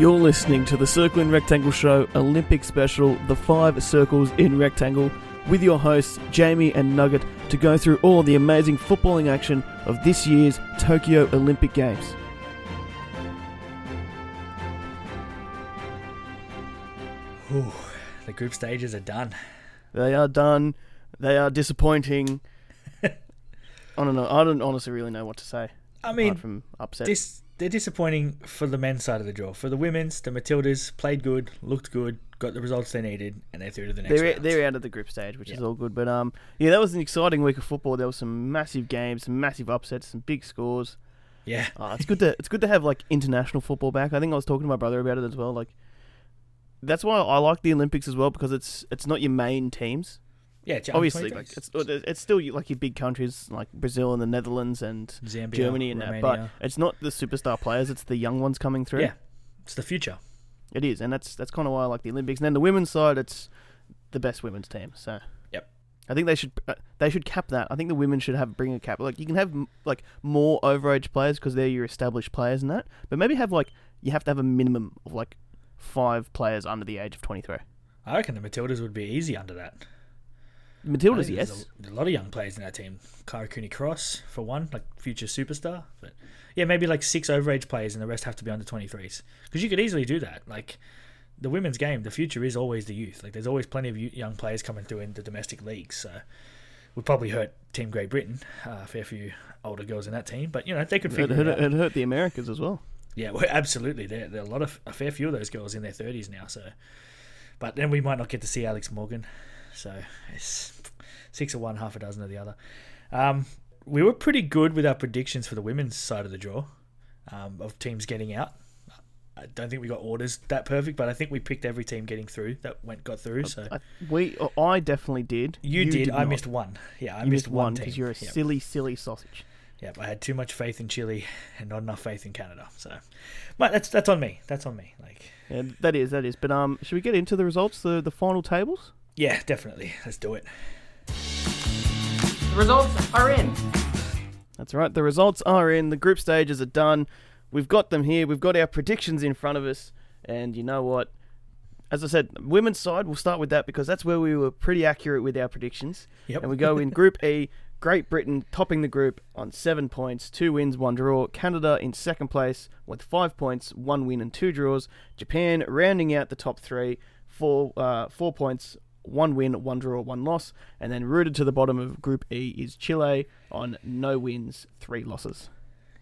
You're listening to the Circle in Rectangle Show Olympic Special, The Five Circles in Rectangle, with your hosts Jamie and Nugget to go through all the amazing footballing action of this year's Tokyo Olympic Games. Ooh, the group stages are done. They are done. They are disappointing. I don't know. I don't honestly really know what to say. I mean, from upset. dis- they're disappointing for the men's side of the draw. For the women's, the Matildas played good, looked good, got the results they needed, and they're through to the next they're round. they're out of the group stage, which is all good. But um, yeah, that was an exciting week of football. There was some massive games, some massive upsets, some big scores. yeah, Uh, it's good to it's good to have like international football back. I think I was talking to my brother about it as well. Like that's why I like the Olympics as well because it's it's not your main teams. Yeah. it's Obviously, like it's it's still like your big countries like Brazil and the Netherlands and Zambia, Germany and that. But it's not the superstar players. It's the young ones coming through. yeah, it's the future. It is, and that's that's kind of why I like the Olympics. And then the women's side, it's the best women's team. So, Yep. I think they should uh, they should cap that. I think the women should have bring a cap. Like you can have like more overage players because they're your established players and that, but maybe have like you have to have a minimum of like five players under the age of twenty three. I reckon the Matildas would be easy under that. I Matildas, yes. A, a lot of young players in that team. Kyra Cooney Cross, for one, like future superstar. But yeah, maybe like six overage players and the rest have to be under 23s. Because you could easily do that. Like the women's game, the future is always the youth. Like there's always plenty of young players coming through in the domestic leagues. So we'd probably hurt Team Great Britain. Uh, a fair few older girls in that team. But, you know, they could It, figure it, it out. it hurt the Americas as well. Yeah, well, absolutely. There, there are a lot of a fair few of those girls in their thirties now. So, but then we might not get to see Alex Morgan. So it's six of one, half a dozen of the other. Um, we were pretty good with our predictions for the women's side of the draw um, of teams getting out. I don't think we got orders that perfect, but I think we picked every team getting through that went got through. So I, we, I definitely did. you, did. I not. missed one. Yeah, I you missed, missed one because you're a Yep. silly, silly sausage. Yep, I had too much faith in Chile and not enough faith in Canada. So, but that's that's on me. That's on me. Like. Yeah, that is that is. But um, should we get into the results, the the final tables? Yeah, definitely. Let's do it. The results are in. That's right. The results are in. The group stages are done. We've got them here. We've got our predictions in front of us. And you know what? As I said, women's side, we'll start with that because that's where we were pretty accurate with our predictions. Yep. And we go in Group E, Great Britain topping the group on seven points, two wins, one draw. Canada in second place with five points, one win and two draws. Japan rounding out the top three, four uh, four points, one win, one draw, one loss. And then rooted to the bottom of Group E is Chile on no wins, three losses.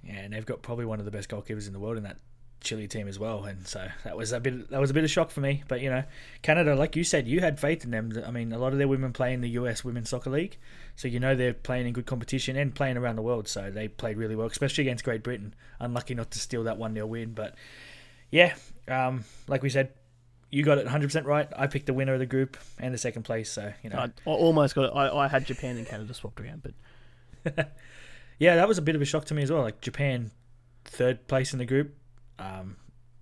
Yeah, and they've got probably one of the best goalkeepers in the world in that Chile team as well, and so that was a bit that was a bit of shock for me. But you know, Canada, like you said, you had faith in them. I mean, a lot of their women play in the US Women's Soccer League, so you know they're playing in good competition and playing around the world. So they played really well, especially against Great Britain. Unlucky not to steal that one 0 win, but yeah, um, like we said, you got it 100 percent right. I picked the winner of the group and the second place, so you know, I, I almost got it. I, I had Japan and Canada swapped around, but Yeah, that was a bit of a shock to me as well. Like Japan, third place in the group. Um,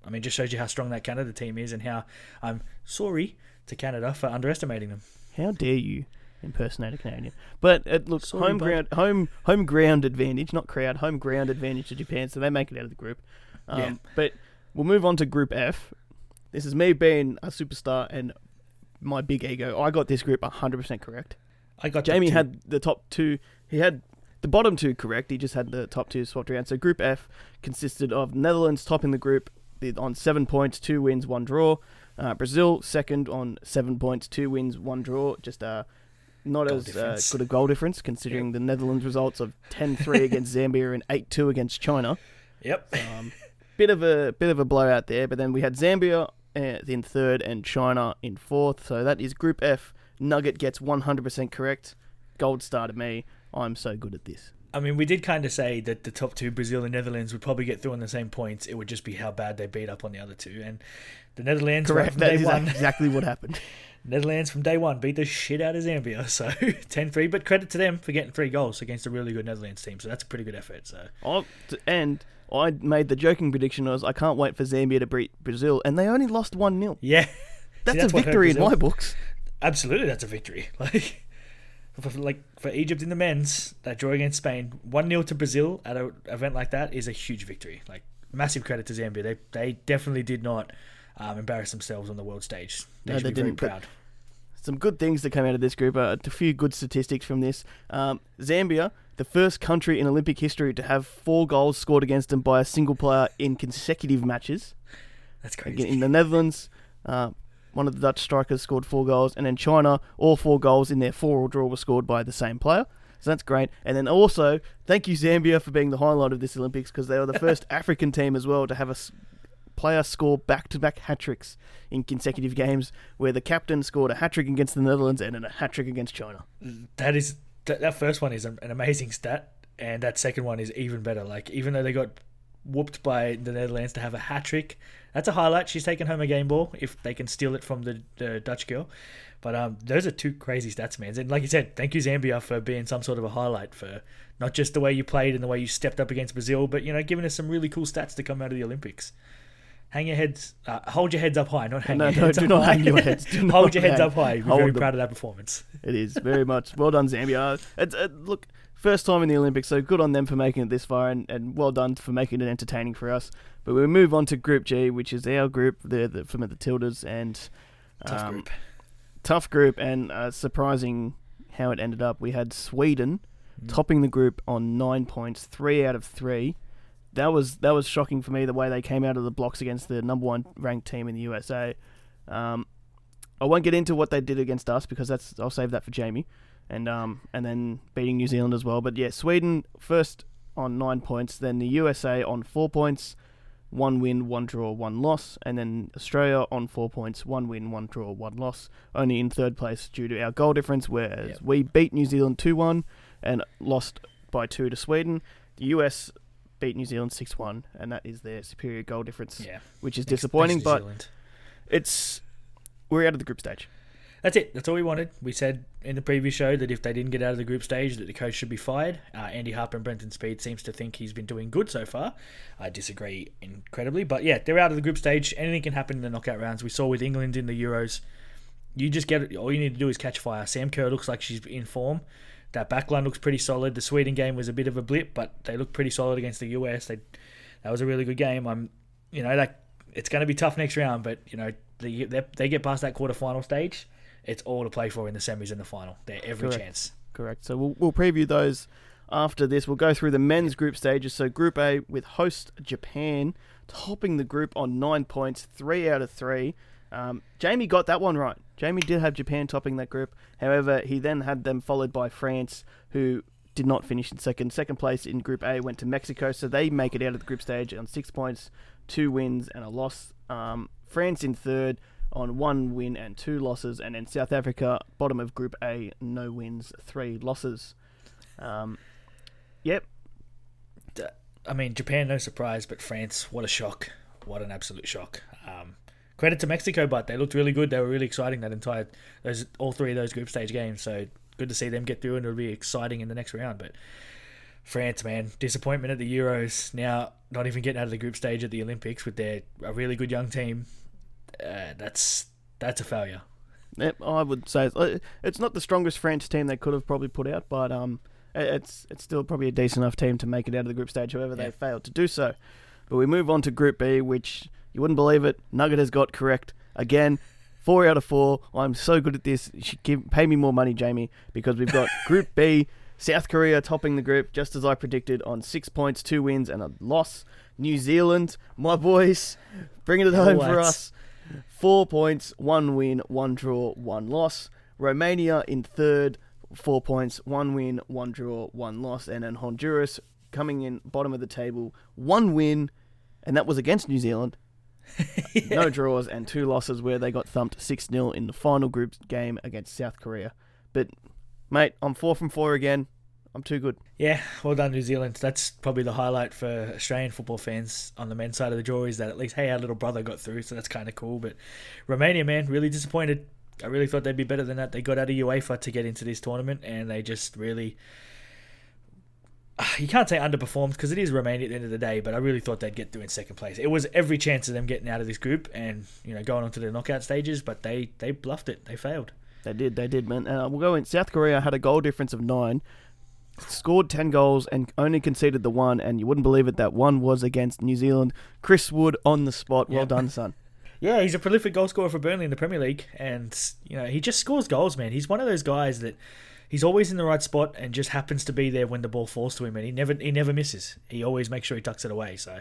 I mean, just shows you how strong that Canada team is and how I'm sorry to Canada for underestimating them. how dare you impersonate a Canadian? But it looks Sorry, home bud. ground, home home ground advantage, not crowd, home ground advantage to Japan, so they make it out of the group. Um, Yeah. But we'll move on to Group F. This is me being a superstar and my big ego. I got this group 100% correct. I got Jamie had the top two. He had the bottom two correct. He just had the top two swapped around. So Group F consisted of Netherlands topping the group on seven points, two wins, one draw. Uh, Brazil second on seven points, two wins, one draw. Just uh, not Goal as uh, good a goal difference considering the Netherlands results of 10-3 against Zambia and 8-2 against China. Yep. Um, bit of a bit of a blowout there, but then we had Zambia uh, in third and China in fourth. So that is Group F. Nugget gets 100% correct. Gold star to me. I'm so good at this. I mean, we did kind of say that the top two, Brazil and Netherlands, would probably get through on the same points. It would just be how bad they beat up on the other two. And the Netherlands, Correct. from That day is one, exactly what happened. Netherlands from day one beat the shit out of Zambia. So 10-3, but credit to them for getting three goals against a really good Netherlands team. So that's a pretty good effort. So I, and I made the joking prediction was I can't wait for Zambia to beat Brazil, and they only lost 1 0. yeah, That's, that's a victory in my books. absolutely that's a victory like for, like for egypt in the men's that draw against spain 1-0 to brazil at an event like that is a huge victory like massive credit to Zambia. They they definitely did not um, embarrass themselves on the world stage. They No, should they be didn't, but- proud. Some good things that came out of this group. Uh, a few good statistics from this. Um, Zambia, the first country in Olympic history to have four goals scored against them by a single player in consecutive matches. That's crazy. in the Netherlands, uh, one of the Dutch strikers scored four goals, and in China, all four goals in their four-all draw were scored by the same player. So that's great. And then also, thank you Zambia for being the highlight of this Olympics because they were the first African team as well to have a s- player score back-to-back hat tricks in consecutive games, where the captain scored a hat trick against the Netherlands and then a hat trick against China. That is that, that first one is an an amazing stat, and that second one is even better. Like even though they got whooped by the Netherlands to have a hat trick, that's a highlight. She's taken home a game ball if they can steal it from the, the Dutch girl. But um, those are two crazy stats, man. And like you said, thank you Zambia for being some sort of a highlight for not just the way you played and the way you stepped up against Brazil, but you know giving us some really cool stats to come out of the Olympics. Hang your heads, uh, hold your heads up high, not hang No, your no, heads do up not high. hang your heads. Do hold your heads hang. up high. We're Hold very them. proud of that performance. It is very much well done, Zambia. It's uh, look first time in the Olympics, so good on them for making it this far, and, and well done for making it entertaining for us. But we move on to Group G, which is our group, the, the from the Tildas, and Tough um, group. tough group, and uh, surprising how it ended up. We had Sweden Mm. topping the group on nine points, three out of three. That was that was shocking for me the way they came out of the blocks against the number one ranked team in the USA. Um, I won't get into what they did against us because that's I'll save that for Jamie, and um and then beating New Zealand as well. But yeah, Sweden first on nine points, then the USA on four points, one win, one draw, one loss, and then Australia on four points, one win, one draw, one loss. Only in third place due to our goal difference, whereas Yep. we beat New Zealand two one and lost by two to Sweden. The US beat New Zealand six one, and that is their superior goal difference, Yeah, which is Thanks- disappointing. thanks but Zealand. it's we're out of the group stage. That's it. That's all we wanted. We said in the previous show that if they didn't get out of the group stage, that the coach should be fired. Uh, Andy Harper and Brenton Speed seems to think he's been doing good so far. I disagree incredibly, but yeah, they're out of the group stage. Anything can happen in the knockout rounds. We saw with England in the Euros. You just get all you need to do is catch fire. Sam Kerr looks like she's in form. That backline looks pretty solid. The Sweden game was a bit of a blip, but they look pretty solid against the US. They that was a really good game. I'm, you know, that it's going to be tough next round, but you know, they they, they get past that quarterfinal stage it's all to play for in the semis and the final. They're every Correct. chance. Correct. So we'll, we'll preview those after this. We'll go through the men's group stages. So Group A with host Japan topping the group on nine points, three out of three. Um, Jamie got that one right. Jamie did have Japan topping that group. However, he then had them followed by France, who did not finish in second. Second place in Group A went to Mexico, so they make it out of the group stage on six points, two wins and a loss. Um, France in third on one win and two losses, and then South Africa bottom of Group A, no wins, three losses. Um, yep, I mean, Japan, no surprise, but France, what a shock! What an absolute shock! Um, credit to Mexico, but they looked really good. They were really exciting that entire those all three of those group stage games. So good to see them get through, and it'll be exciting in the next round. But France, man, disappointment at the Euros. Now not even getting out of the group stage at the Olympics with their a really good young team. Uh, that's that's a failure. Yep, I would say it's- it's not the strongest France team they could have probably put out, but um, it's it's still probably a decent enough team to make it out of the group stage. However, Yeah. they failed to do so. But we move on to Group B, which you wouldn't believe it. Nugget has got correct again. Four out of four. I'm so good at this. Give pay me more money, Jamie, because we've got Group B. South Korea topping the group, just as I predicted, on six points, two wins, and a loss. New Zealand, my boys, bringing it home for us. Four points, one win, one draw, one loss. Romania in third, four points, one win, one draw, one loss. And then Honduras coming in bottom of the table, one win, and that was against New Zealand. No draws and two losses where they got thumped 6 0 in the final group game against South Korea. But, mate, I'm four from four again. I'm too good. Yeah, well done, New Zealand. That's probably the highlight for Australian football fans on the men's side of the draw is that at least, hey, our little brother got through, so that's kind of cool. But Romania, man, really disappointed. I really thought they'd be better than that. They got out of UEFA to get into this tournament, and they just really. You can't say underperformed because it is Romania at the end of the day, but I really thought they'd get through in second place. It was every chance of them getting out of this group and you know going on to the knockout stages, but they they bluffed it. They failed. They did, they did, man. Uh, we'll go in. South Korea had a goal difference of nine. scored 10 goals and only conceded the one, and you wouldn't believe it, that one was against New Zealand. Chris Wood on the spot. Well Yep. done, son. Yeah, he's a prolific goal scorer for Burnley in the Premier League, and you know he just scores goals, man. He's one of those guys that he's always in the right spot and just happens to be there when the ball falls to him, and he never he never misses. He always makes sure he tucks it away. So,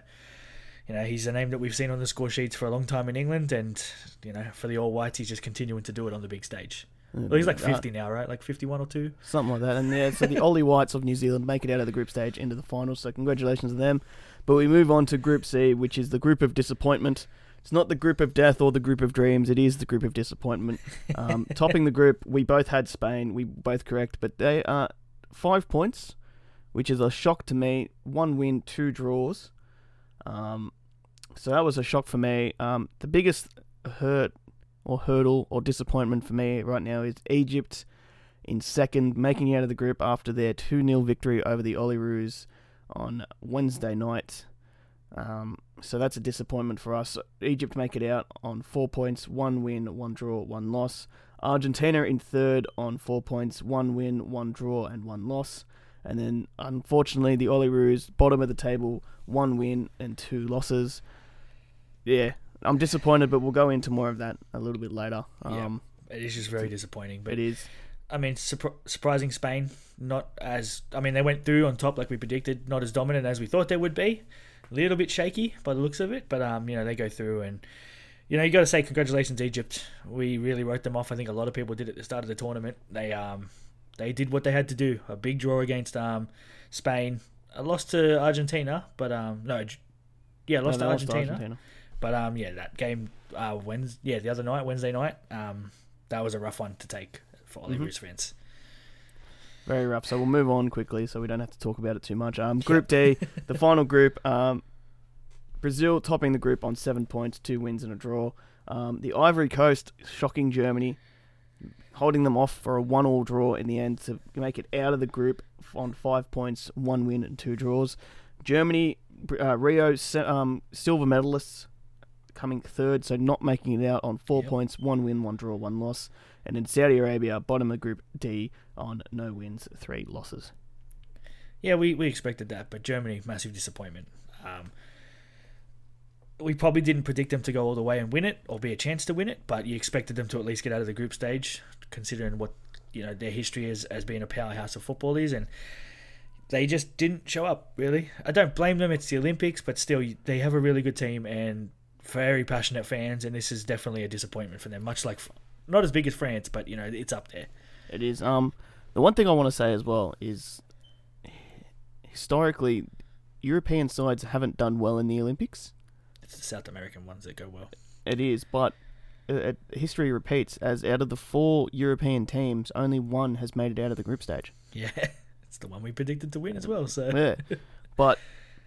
you know, he's a name that we've seen on the score sheets for a long time in England, and you know, for the All Whites, he's just continuing to do it on the big stage. Well, he's like Uh, 50 now, right? Like 51 or two. Something like that. And yeah, so the Oly Whites of New Zealand make it out of the group stage into the finals. So congratulations to them. But we move on to Group C, which is the group of disappointment. It's not the group of death or the group of dreams. It is the group of disappointment. Um, topping the group, we both had Spain. We both correct, but they are five points, which is a shock to me. One win, two draws. Um, so that was a shock for me. Um, the biggest hurt or hurdle or disappointment for me right now is Egypt in second, making it out of the group after their 2 0 victory over the Olyroos on Wednesday night. Um, so that's a disappointment for us. Egypt make it out on four points, one win, one draw, one loss. Argentina in third on four points, one win, one draw, and one loss. And then, unfortunately, the Olyroos, bottom of the table, one win and two losses. Yeah, I'm disappointed, but we'll go into more of that a little bit later. Yeah. Um, It is just very disappointing. But It is. I mean, surpri- surprising Spain, not as I mean they went through on top like we predicted, not as dominant as we thought they would be. A little bit shaky by the looks of it, but um, you know they go through and you know you got to say congratulations Egypt. We really wrote them off. I think a lot of people did at the start of the tournament. They um they did what they had to do. A big draw against um Spain, a loss to Argentina, but um no, yeah, lost No, to lost to Argentina. But um, yeah, that game, uh, Wednesday, yeah, the other night, Wednesday night, um, that was a rough one to take for Oly Mhm. Roos fans. Very rough. So we'll move on quickly, so we don't have to talk about it too much. Um, group D, the final group. Um, Brazil topping the group on seven points, two wins and a draw. Um, the Ivory Coast shocking Germany, holding them off for a one-all draw in the end to make it out of the group on five points, one win and two draws. Germany, uh, Rio um, silver medalists, coming third, so not making it out on four Yep. points, one win, one draw, one loss. And in Saudi Arabia, bottom of Group D on no wins, three losses. Yeah, we, we expected that, but Germany, massive disappointment. Um, we probably didn't predict them to go all the way and win it or be a chance to win it, but you expected them to at least get out of the group stage, considering what you know their history is as being a powerhouse of football is, and they just didn't show up. Really, I don't blame them. It's the Olympics, but still, they have a really good team and very passionate fans, and this is definitely a disappointment for them. Much like not as big as France, but you know it's up there. It is. Um, the one thing I want to say as well is historically, European sides haven't done well in the Olympics. It's the South American ones that go well. It is, but uh, uh, history repeats as out of the four European teams, only one has made it out of the group stage. Yeah, it's the one we predicted to win as well. So Yeah. but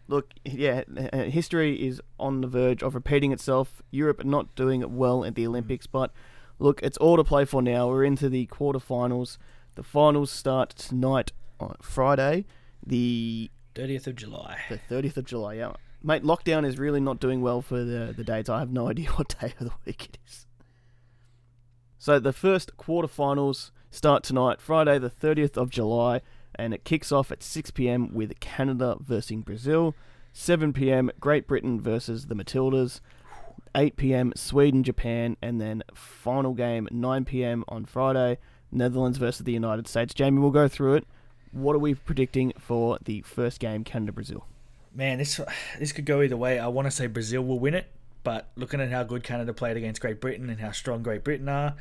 look, yeah, uh, history is on the verge of repeating itself. Europe not doing it well at the Olympics, but look, it's all to play for now. We're into the quarterfinals. The finals start tonight on Friday, the 30th of July. the 30th of July. Yeah. Mate, lockdown is really not doing well for the, the dates. I have no idea what day of the week it is. So the first quarterfinals start tonight, Friday the 30th of July, and it kicks off at 6 p.m. with Canada versus Brazil. 7 p.m. Great Britain versus the Matildas. 8 p.m. Sweden Japan, and then final game 9 p.m. on Friday, Netherlands versus the United States. Jamie, we'll go through it. What are we predicting for the first game, Canada Brazil? Man, this this could go either way. I want to say Brazil will win it, but looking at how good Canada played against Great Britain and how strong Great Britain are,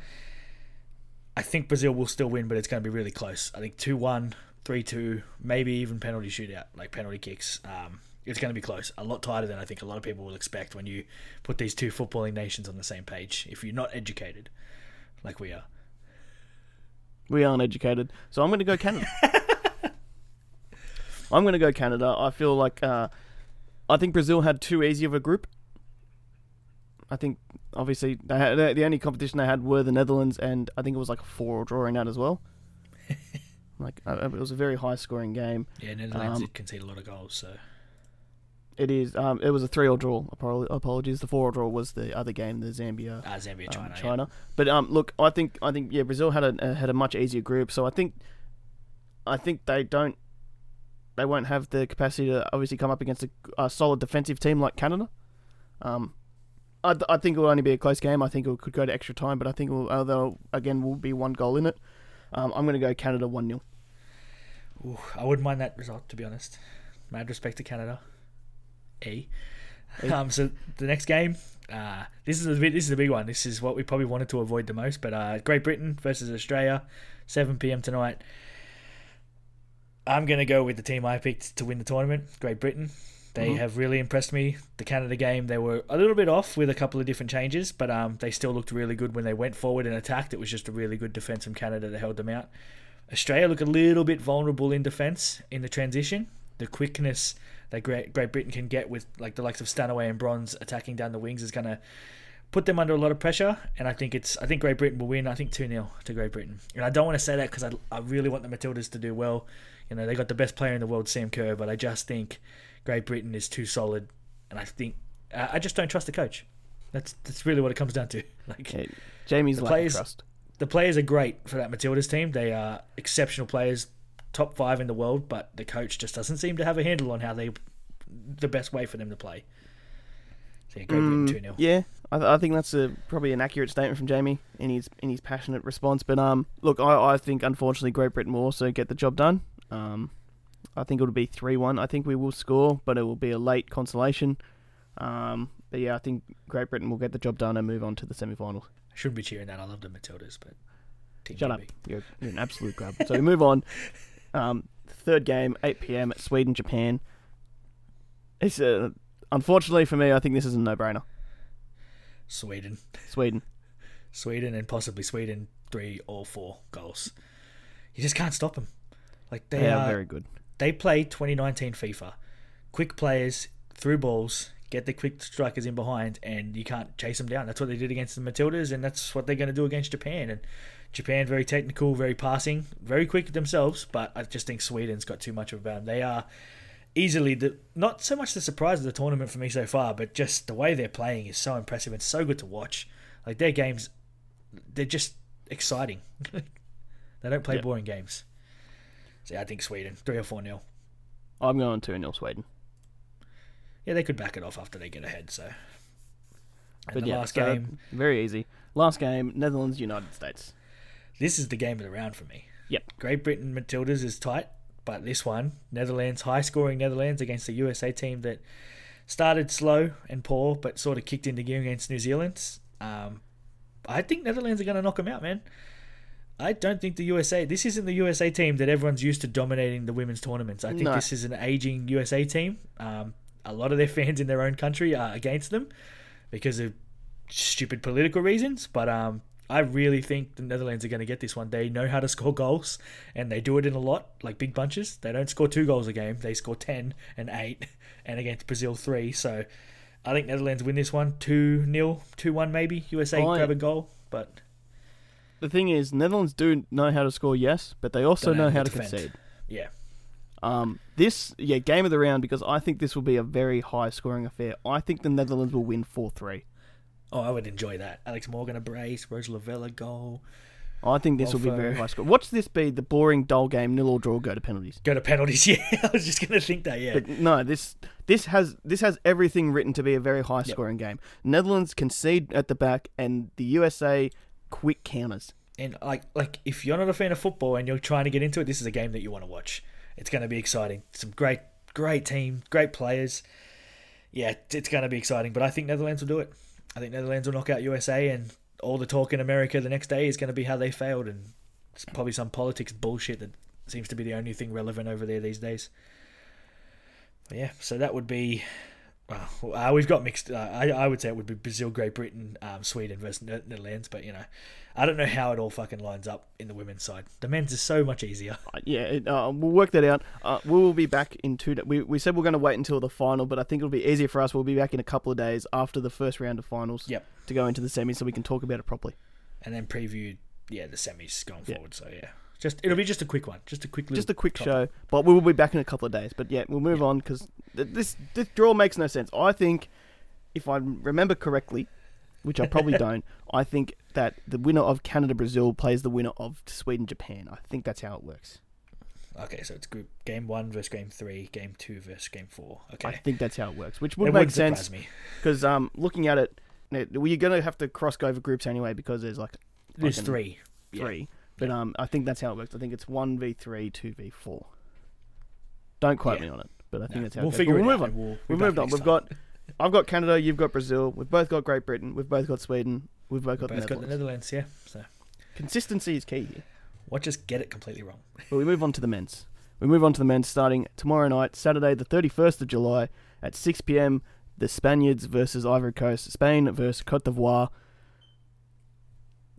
I think Brazil will still win, but it's going to be really close. I think 2 1, 3 2, maybe even penalty shootout, like penalty kicks. Um, it's going to be close. A lot tighter than I think a lot of people will expect when you put these two footballing nations on the same page, if you're not educated, like we are. We aren't educated, so I'm going to go Canada. I'm going to go Canada. I feel like uh, I think Brazil had too easy of a group. I think obviously they had, the only competition they had were the Netherlands, and I think it was like a four or drawing out as well. like uh, it was a very high scoring game. Yeah, Netherlands Um, did concede a lot of goals, so It is. Um, it was a three or draw. Apologies. The four or draw was the other game, the Zambia ah, Zambia, um, China. yeah. But um, look, I think I think yeah, Brazil had a uh, had a much easier group, so I think I think they don't they won't have the capacity to obviously come up against a, a solid defensive team like Canada. Um, I, I think it will only be a close game. I think it could go to extra time, but I think will, although again will be one goal in it. Um, I'm going to go Canada one 0 Ooh, I wouldn't mind that result, to be honest. Mad respect to Canada. E. Um, so the next game, uh, this is a bit, this is a big one. This is what we probably wanted to avoid the most. But uh, Great Britain versus Australia, 7 p.m. tonight. I'm gonna go with the team I picked to win the tournament, Great Britain. They Mhm. have really impressed me. The Canada game, they were a little bit off with a couple of different changes, but um, they still looked really good when they went forward and attacked. It was just a really good defense from Canada that held them out. Australia look a little bit vulnerable in defense in the transition. The quickness that Great, Great Britain can get with like the likes of Stanway and Bronze attacking down the wings is going to put them under a lot of pressure. And I think it's I think Great Britain will win. I think two 0 to Great Britain. And I don't want to say that because I, I really want the Matildas to do well. You know they got the best player in the world, Sam Kerr, but I just think Great Britain is too solid, and I think I I just don't trust the coach. That's that's really what it comes down to. Like Yeah, Jamie's The players- trust. the players are great for that Matildas team. They are exceptional players, top five in the world, but the coach just doesn't seem to have a handle on how they the best way for them to play. So yeah, Great Britain Mm, two 0 Yeah, I, th- I think that's a probably an accurate statement from Jamie in his in his passionate response. But um, look, I, I think unfortunately Great Britain will also get the job done. Um, I think it'll be three one. I think we will score, but it will be a late consolation. Um, but yeah, I think Great Britain will get the job done and move on to the semi-finals. I shouldn't be cheering that. I love the Matildas, but Shut up. You're, you're an absolute grub. So we move on. Um, third game, 8 p.m. at Sweden, Japan. It's uh, unfortunately for me, I think this is a no-brainer. Sweden, Sweden. Sweden, and possibly Sweden three or four goals. You just can't stop them. Like they, They are are very good. they play 2019 FIFA. Quick players through balls, get the quick strikers in behind, and you can't chase them down. That's what they did against the Matildas, and that's what they're going to do against Japan. And Japan, very technical, very passing, very quick themselves, but I just think Sweden's got too much of them. They are easily the not so much the surprise of the tournament for me so far, but just the way they're playing is so impressive and so good to watch. Like their games, they're just exciting. they don't play Yep. boring games. So yeah, I think Sweden three or four nil. I'm going 2 0 Sweden. Yeah, they could back it off after they get ahead. So, and But the yeah, last so game, very easy. Last game, Netherlands, United States. This is the game of the round for me. Yep. Great Britain Matildas is tight, but this one, Netherlands, high scoring Netherlands against the USA team that started slow and poor, but sort of kicked into gear against New Zealand. Um, I think Netherlands are going to knock them out, man. I don't think the USA. This isn't the USA team that everyone's used to dominating the women's tournaments. I think No. this is an aging USA team. Um, a lot of their fans in their own country are against them because of stupid political reasons. But um, I really think the Netherlands are going to get this one. They know how to score goals, and they do it in a lot, like big bunches. They don't score two goals a game; they score ten and eight, and against Brazil three. So I think Netherlands win this one two 0 two one maybe. USA I- grab a goal, but The thing is, Netherlands do know how to score, yes, but they also know know how to defend. concede. yeah, Um, this, yeah, game of the round because I think this will be a very high scoring affair. I think the Netherlands will win 4 3. Oh, I would enjoy that. Alex Morgan a brace, Rose Lavelle goal, oh, I think this will be very high score. Watch this be the boring, dull game, nil or draw, go to penalties. go to penalties. Yeah, I was just gonna think that. Yeah, But no, this this has this has everything written to be a very high scoring game. Netherlands concede at the back, and the USA quick counters. and like like if you're not a fan of football and you're trying to get into it, this is a game that you want to watch. It's going to be exciting. Some great great team, great players. Yeah, it's- it's going to be exciting. But I think Netherlands will do it. I think Netherlands will knock out USA, and all the talk in America the next day is going to be how they failed, and it's probably some politics bullshit that seems to be the only thing relevant over there these days. But yeah, so that would be. Well, uh, we've got mixed. Uh, I I would say it would be Brazil, Great Britain, um, Sweden versus Ne- Netherlands, but you know, I don't know how it all fucking lines up in the women's side. The men's is so much easier. Uh, yeah, it, uh, we'll work that out. Uh, we will be back in two. Da- we we said we're going to wait until the final, but I think it'll be easier for us. We'll be back in a couple of days after the first round of finals. Yep. To go into the semis, so we can talk about it properly. and then preview yeah the semis going Yeah. forward. So yeah, just it'll be just a quick one, just a quick little Just a quick top- show, but we will be back in a couple of days. But yeah, we'll move on because th- this this draw makes no sense. I think, if I remember correctly, which I probably don't, I think that the winner of Canada Brazil plays the winner of Sweden Japan. I think that's how it works. Okay, so it's group game one versus game three, game two versus game four. Okay, I think that's how it works, which it would make sense because um, looking at it, it- well, you're gonna have to cross over groups anyway because there's like There's three, three. Yeah. But um, I think that's how it works. I think it's one v three, two v four. Don't quote Yeah. me on it, but I think No, that's how we'll it goes. figure it we'll out. move on. We'll, We've moved on. We've time. got, I've got Canada. You've got Brazil. We've both got Great Britain. We've both got Sweden. We've both got, We've the, both got the Netherlands. Netherlands. Yeah, so Consistency is key here. watch us get it completely wrong. But we move on to the men's. We move on to the men's starting tomorrow night, Saturday, the 31st of July at 6 p.m. The Spaniards versus Ivory Coast, Spain versus Cote d'Ivoire.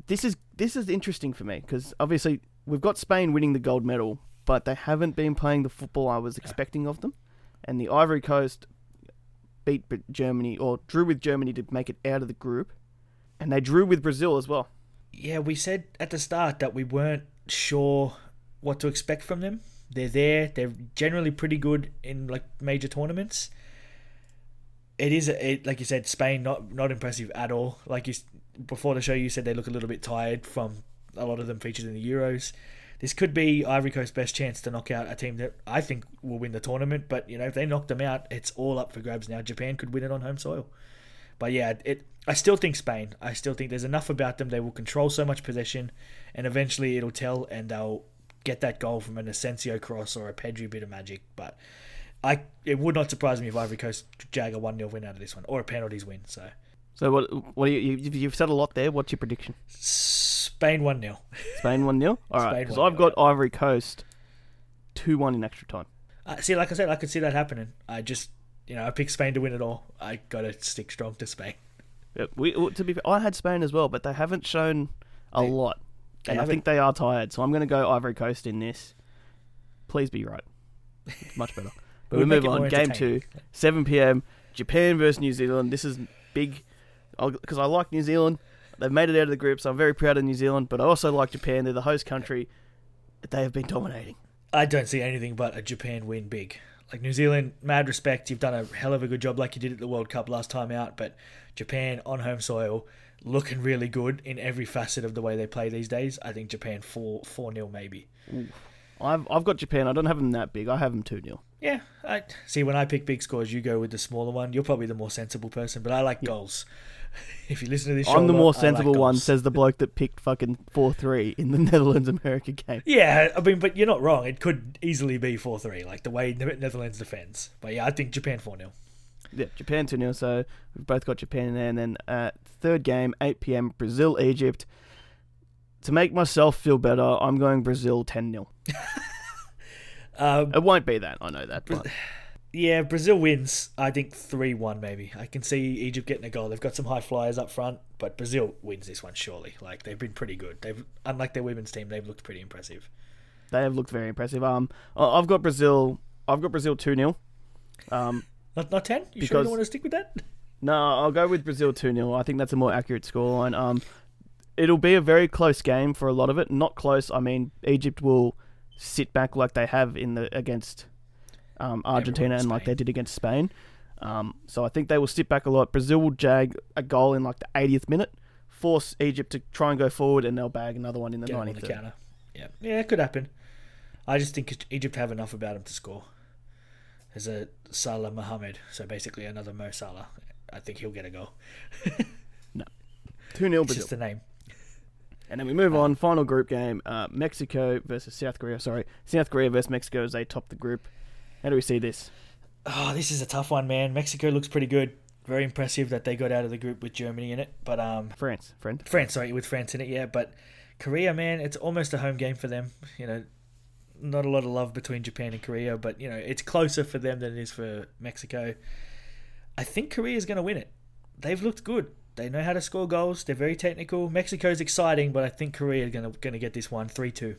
This is this is interesting for me because obviously we've got Spain winning the gold medal, but they haven't been playing the football I was expecting of them, and the Ivory Coast beat Germany or drew with Germany to make it out of the group, and they drew with Brazil as well. Yeah, we said at the start that we weren't sure what to expect from them. They're there. They're generally pretty good in like major tournaments. It is, it, like you said, Spain not not impressive at all. Like you before the show, you said they look a little bit tired from a lot of them featured in the Euros. This could be Ivory Coast's best chance to knock out a team that I think will win the tournament. But you know, if they knock them out, it's all up for grabs now. Japan could win it on home soil. But yeah, it. I still think Spain. I still think there's enough about them. They will control so much possession, and eventually it'll tell, and they'll get that goal from an Asensio cross or a Pedri bit of magic. But I, it would not surprise me if Ivory Coast jag a one 0 win out of this one or a penalties win. So So what? What do you, you you've said a lot there. What's your prediction? Spain one 0 Spain 1 0? All right, because I've got Ivory Coast 2 1 in extra time. Uh, see, like I said, I could see that happening. I just, you know, I picked Spain to win it all. I got to stick strong to Spain. Yeah, we, to be fair, I had Spain as well, but they haven't shown a They- lot. they And I think they are tired, so I'm going to go Ivory Coast in this. Please be right. Much better. But we move on. Game 2, 7 p.m. Japan versus New Zealand. This is big because I like New Zealand. They've made it out of the group, so I'm very proud of New Zealand, but I also like Japan. They're the host country. They have been dominating. I don't see anything but a Japan win big. Like New Zealand, mad respect. You've done a hell of a good job, like you did at the World Cup last time out. But Japan on home soil, looking really good in every facet of the way they play these days. I think Japan four four nil maybe. I've, I've got Japan. I don't have them that big. I have them 2 0. Yeah, I see. When I pick big scores, you go with the smaller one. You're probably the more sensible person, but I like goals. if you listen to this, show I'm the lot, more I like sensible one, says the bloke that picked fucking 4 3 in the Netherlands America game. Yeah, I mean, but you're not wrong. It could easily be four three, like the way Netherlands defends. But yeah, I think Japan four 0 Yeah, Japan 2 0. So we've both got Japan in there. And then uh, third game, 8 p.m., Brazil Egypt. To make myself feel better, I'm going Brazil 10 0. Um, It won't be that. I know that. But Yeah, Brazil wins. I think three one maybe. I can see Egypt getting a goal. They've got some high flyers up front, but Brazil wins this one surely. Like they've been pretty good. They've unlike their women's team, they've looked pretty impressive. they have looked very impressive. Um, I've got Brazil. I've got Brazil 2 0. Um, Not not ten. You sure you don't want to stick with that? No, I'll go with Brazil 2 0. I think that's a more accurate scoreline. Um, it'll be a very close game for a lot of it. Not close, I mean, Egypt will sit back like they have in the against um, Argentina and like they did against Spain. Um, so I think they will sit back a lot. Brazil will jag a goal in like the 80th minute, force Egypt to try and go forward, and they'll bag another one in the Get 'em on the counter. Yeah, yeah, it could happen. I just think Egypt have enough about them to score. There's a Salah Mohammed, so basically another Mo Salah. I think he'll get a goal. no, 2 0 Brazil. just the name. And then we move on. Final group game: uh, Mexico versus South Korea. Sorry, South Korea versus Mexico as they top the group. How do we see this? Oh, this is a tough one, man. Mexico looks pretty good. Very impressive that they got out of the group with Germany in it. But um, France, friend. France, sorry, with France in it, yeah. But Korea, man, it's almost a home game for them. You know, not a lot of love between Japan and Korea, but you know, it's closer for them than it is for Mexico. I think Korea is going to win it. They've looked good. They know how to score goals. They're very technical. Mexico's exciting, but I think Korea are going to going to get this one three two.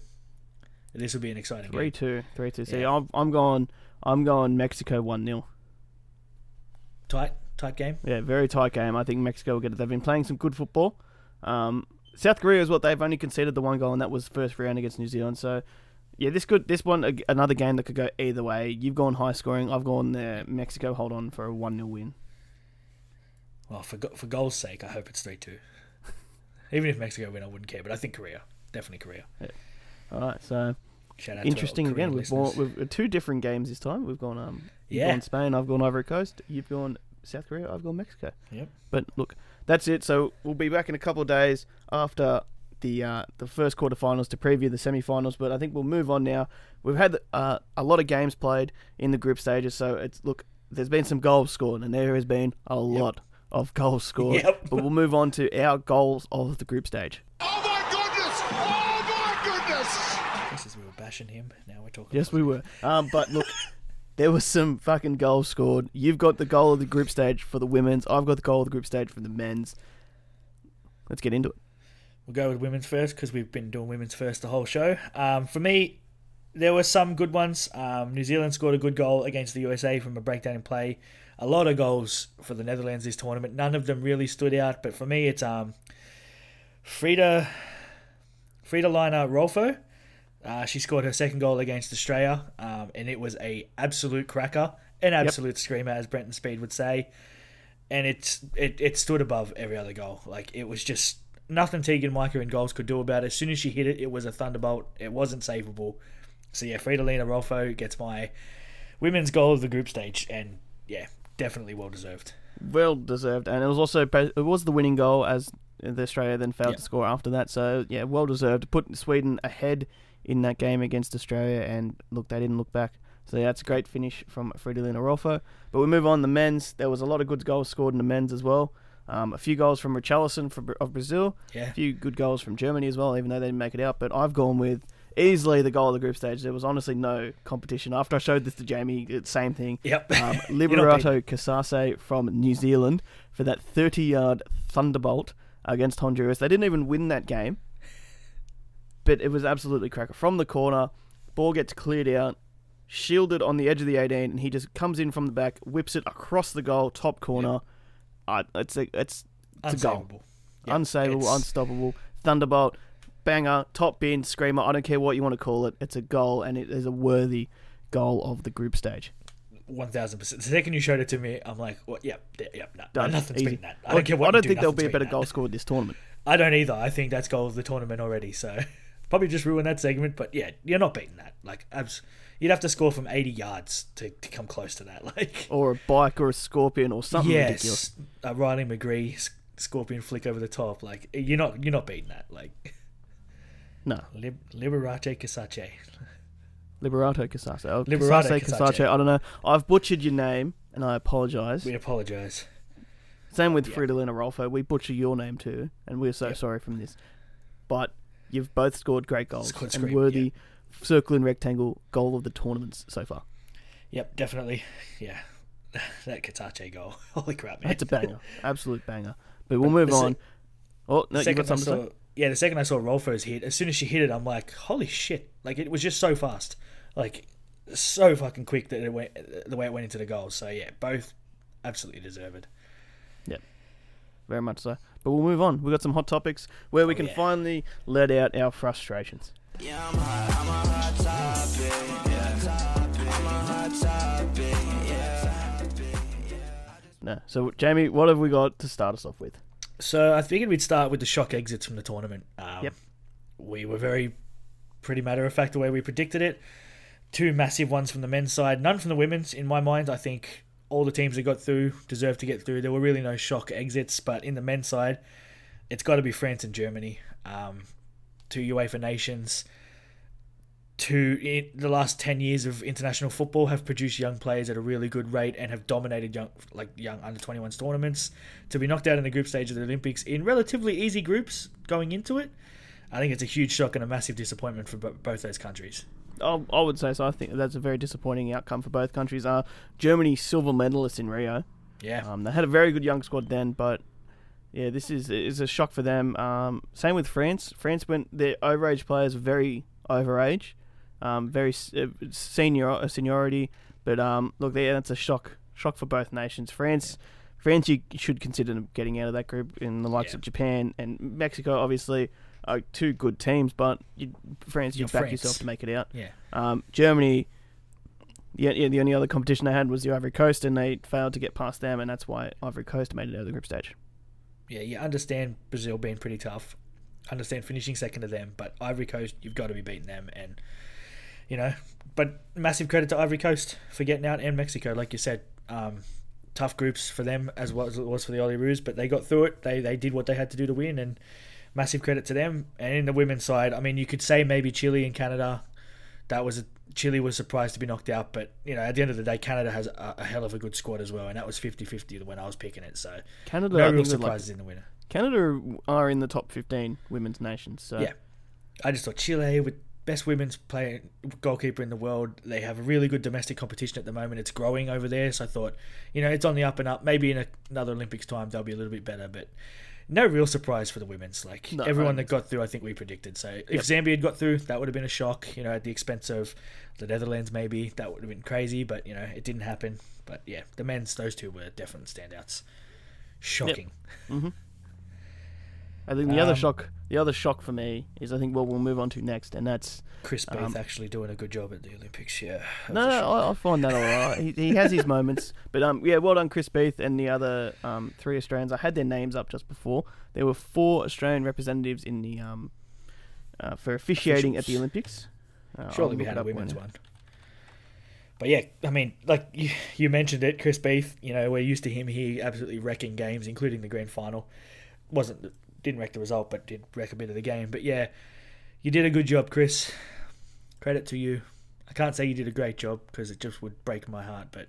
This will be an exciting Three game. two, three two. See, Yeah. I'm I'm going I'm going Mexico one 0 Tight, tight game. Yeah, very tight game. I think Mexico will get it. They've been playing some good football. Um, South Korea is what they've only conceded the one goal, and that was first round against New Zealand. So, yeah, this could this one another game that could go either way. You've gone high scoring. I've gone uh, Mexico. Hold on for a one 0 win. Well, for go- for goals' sake, I hope it's three two. Even if Mexico win, I wouldn't care. But I think Korea, definitely Korea. All right, so Interesting to again. We've gone we've two different games this time. We've gone um you've Yeah. gone Spain, I've gone Ivory Coast, you've gone South Korea, I've gone Mexico. Yep. But look, that's it. So we'll be back in a couple of days after the uh, the first quarterfinals to preview the semi-finals. But I think we'll move on now. We've had uh, a lot of games played in the group stages, so it's look. There's been some goals scored, and there has been a lot of goals scored. Yep. But we'll move on to our goals of the group stage. Oh my goodness! Oh my goodness! Just as we were bashing him, now we're talking. Yes, about we were. Um, but look, there was some fucking goals scored. You've got the goal of the group stage for the women's. I've got the goal of the group stage for the men's. Let's get into it. We'll go with women's first because we've been doing women's first the whole show. Um, for me, there were some good ones. Um, New Zealand scored a good goal against the USA from a breakdown in play. A lot of goals for the Netherlands this tournament. None of them really stood out, but for me, it's um, Frida Fridolina Rolfo. Uh, she scored her second goal against Australia, um, and it was a absolute cracker, an absolute screamer, as Brenton Speed would say. And it's it, it stood above every other goal. Like it was just nothing Teagan Micah in goals could do about it. As soon as she hit it, it was a thunderbolt. It wasn't savable. So yeah, Fridolina Rolfo gets my women's goal of the group stage, and yeah, definitely well deserved. Well deserved, and it was also it was the winning goal as the Australia then failed Yeah. to score after that. So yeah, well deserved. Put Sweden ahead in that game against Australia, and look, they didn't look back. So that's a great finish from Fridolina Rolfo. But we move on. The men's, there was a lot of good goals scored in the men's as well. Um, a few goals from Richarlison from, of Brazil. Yeah. A few good goals from Germany as well, even though they didn't make it out. But I've gone with easily the goal of the group stage. There was honestly no competition. After I showed this to Jamie, it's same thing. Yep. Um, Liberato Cacace from New Zealand for that 30 yard thunderbolt against Honduras. They didn't even win that game, but it was absolutely cracker. From the corner, ball gets cleared out, shielded on the edge of the 18, and he just comes in from the back, whips it across the goal, top corner. Uh, it's a, it's, it's a goal. Unsavable. Yep, Unsavable, it's- unstoppable. Thunderbolt, banger, top bin, screamer. I don't care what you want to call it. It's a goal, and it is a worthy goal of the group stage. One thousand percent. The second you showed it to me, I'm like, "What? Yep, yeah, yep, no, Done. nothing's Easy. beating that." I don't care what. I don't do, think there'll be a better goal scored this tournament. I don't either. I think that's goal of the tournament already. So probably just ruin that segment. But yeah, you're not beating that. Like, abs- you'd have to score from 80 yards to, to come close to that. Like, Or a bike or a scorpion or something ridiculous. yes, uh, Riley McGree scorpion flick over the top. Like, you're not you're not beating that. Like, No. Lib- Liberate Cacace. Liberato Cacace. Oh, Liberato Cacace. Cacace. I don't know. I've butchered your name, and I apologise. We apologize. Same with yeah. Fridolina Rolfo. We butcher your name too, and we're so Yep. sorry from this. But you've both scored great goals Scored and worthy circle and rectangle goal of the tournaments so far. Yep, definitely. Yeah, that Cacace goal. Holy crap, man! That's a banger, absolute banger. But we'll move the se- on. Oh no, you got something saw, to say? yeah, the second I saw Rolfo's hit, as soon as she hit it, I'm like, holy shit! Like it was just so fast, like so fucking quick that it went the way it went into the goal. So yeah, both absolutely deserved. Yep, very much so. But we'll move on. We've got some hot topics where we Oh, can yeah. finally let out our frustrations. No. So, Jamie, what have we got to start us off with? So I figured we'd start with the shock exits from the tournament. Um, Yep. We were very pretty matter of fact the way we predicted it. Two massive ones from the men's side, none from the women's. In my mind, I think all the teams that got through deserve to get through. There were really no shock exits, but in the men's side, it's got to be France and Germany. Um, two UEFA nations. Two in the last ten years of international football have produced young players at a really good rate and have dominated young like young under 21s tournaments. To be knocked out in the group stage of the Olympics in relatively easy groups going into it, I think it's a huge shock and a massive disappointment for bo- both those countries. I, I would say so. I think that's a very disappointing outcome for both countries. Uh, Germany silver medalists in Rio. Yeah, Um, they had a very good young squad then, but yeah, this is is a shock for them. Um, same with France. France went their overage players very overage, um, very uh, senior uh, seniority. But um, look, there that's a shock shock for both nations. France, France, you should consider getting out of that group in the likes Yeah. of Japan and Mexico. Obviously, are two good teams, but you, France, you You're back France. yourself to make it out. yeah, Um, Germany, yeah, yeah, the only other competition they had was the Ivory Coast, and they failed to get past them, and that's why Ivory Coast made it out of the group stage. yeah. You understand Brazil being pretty tough. Understand finishing second to them, but Ivory Coast, you've got to be beating them. And you know, but massive credit to Ivory Coast for getting out and Mexico, like you said. Um, tough groups for them as well as it was for the Olyroos, but they got through it. They they did what they had to do to win, and massive credit to them. And in the women's side, I mean, you could say maybe Chile and Canada. That was a Chile was surprised to be knocked out, but you know, at the end of the day, Canada has a, a hell of a good squad as well, and that was 50-50 when I was picking it. So Canada, no real are like- surprises in the winner. Canada are in the top 15 women's nations. So Yeah. I just thought Chile with best women's play goalkeeper in the world. They have a really good domestic competition at the moment. It's growing over there, so I thought, you know, it's on the up and up. Maybe in a, another Olympics time they'll be a little bit better, but no real surprise for the women's. Like No, everyone that got through, I think we predicted. So if Zambia had got through, that would have been a shock. You know, at the expense of the Netherlands, maybe that would have been crazy. But you know, it didn't happen. But yeah, the men's those two were definite standouts. Shocking. Mm-hmm. I think the other Um, shock, the other shock for me is I think what we'll move on to next, and that's Chris Beath Um, actually doing a good job at the Olympics. Yeah. no, no. I, I find that alright. he, he has his moments, but um, yeah, well done, Chris Beath and the other um three Australians. I had their names up just before. There were four Australian representatives in the um, uh, for officiating at the Olympics. Uh, Surely we had a women's one. But yeah, I mean, like you, you mentioned it, Chris Beath. You know, we're used to him here absolutely wrecking games, including the grand final. wasn't didn't wreck the result, but did wreck a bit of the game. But yeah, you did a good job, Chris. Credit to you. I can't say you did a great job because it just would break my heart, but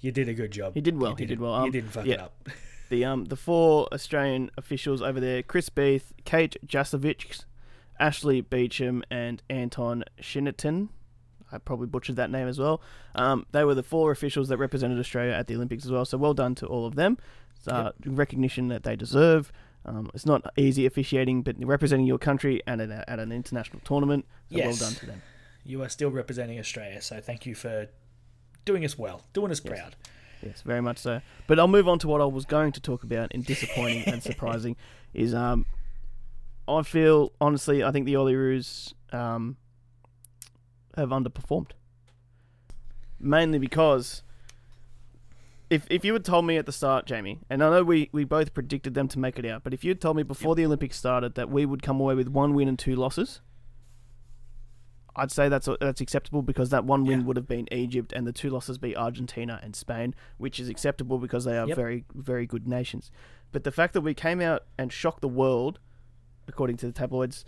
you did a good job. He did well, You he did didn't- well. Um, you didn't fuck yeah. it up. The um the four Australian officials over there: Chris Beath, Kate Jacewicz, Ashley Beecham, and Anton Shinnerton. I probably butchered that name as well. Um, they were the four officials that represented Australia at the Olympics as well. So well done to all of them. Uh, Recognition that they deserve. Um, it's not easy officiating, but representing your country at an, at an international tournament. So Yes. well done to them. You are still representing Australia, so thank you for doing us well, doing us Yes. proud. Yes, very much so. But I'll move on to what I was going to talk about in disappointing and surprising is um I feel honestly I think the Olyroos um have underperformed. Mainly because if if you had told me at the start, Jamie, and I know we, we both predicted them to make it out, but if you had told me before the Olympics started that we would come away with one win and two losses, I'd say that's that's acceptable because that one win Yeah. would have been Egypt and the two losses be Argentina and Spain, which is acceptable because they are Yep. very very good nations. But the fact that we came out and shocked the world, according to the tabloids,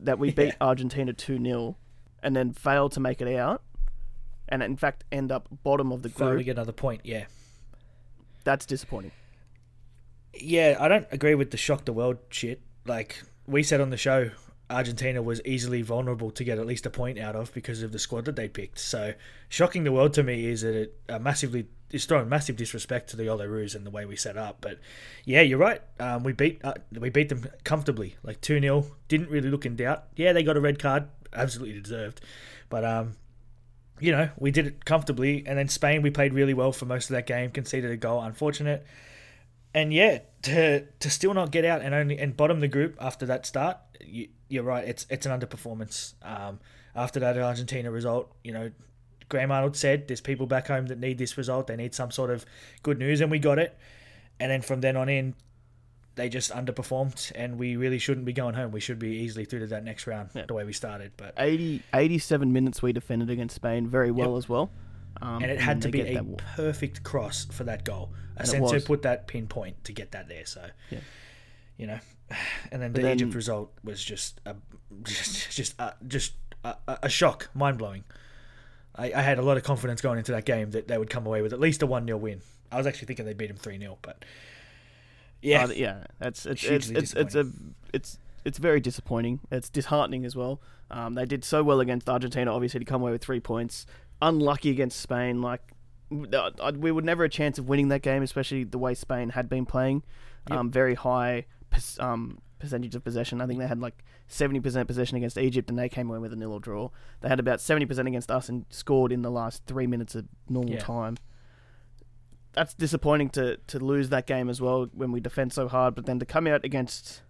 that we beat Yeah. Argentina two 0 and then failed to make it out, and in fact end up bottom of the group, get another point, yeah. That's disappointing. Yeah, I don't agree with the shock the world shit. Like we said on the show, Argentina was easily vulnerable to get at least a point out of because of the squad that they picked. So shocking the world to me is that it uh, massively is throwing massive disrespect to the Olyroos and the way we set up. But yeah, you're right. Um, we beat uh, we beat them comfortably, like two 0 Didn't really look in doubt. Yeah, they got a red card, absolutely deserved. But um, you know, we did it comfortably. And then Spain, we played really well for most of that game, conceded a goal, unfortunate. And yeah, to to still not get out and only and bottom the group after that start, you, you're right. It's it's an underperformance. Um, after that Argentina result, you know, Graham Arnold said there's people back home that need this result. They need some sort of good news, and we got it. And then from then on in, they just underperformed, and we really shouldn't be going home. We should be easily through to that next round Yeah. the way we started. But 80, 87 minutes we defended against Spain very well Yep. as well. Um, and it had to be a perfect cross for that goal. And Asensio put that pinpoint to get that there. So, Yeah. you know, and then But the then- Egypt result was just a, just just a, just a, a- a shock, mind blowing. I, I had a lot of confidence going into that game that they would come away with at least a one 0 win. I was actually thinking they beat them three 0 but yeah, Uh, yeah, that's it's it's it's, it's a it's it's very disappointing. It's disheartening as well. Um, they did so well against Argentina, obviously to come away with three points. Unlucky against Spain. Like uh, uh, we would never a chance of winning that game, especially the way Spain had been playing. Yep. Um, very high um, percentage of possession. I think they had like seventy percent possession against Egypt, and they came away with a nil or draw. They had about seventy percent against us and scored in the last three minutes of normal Yeah. time that's disappointing to to lose that game as well when we defend so hard, but then to come out against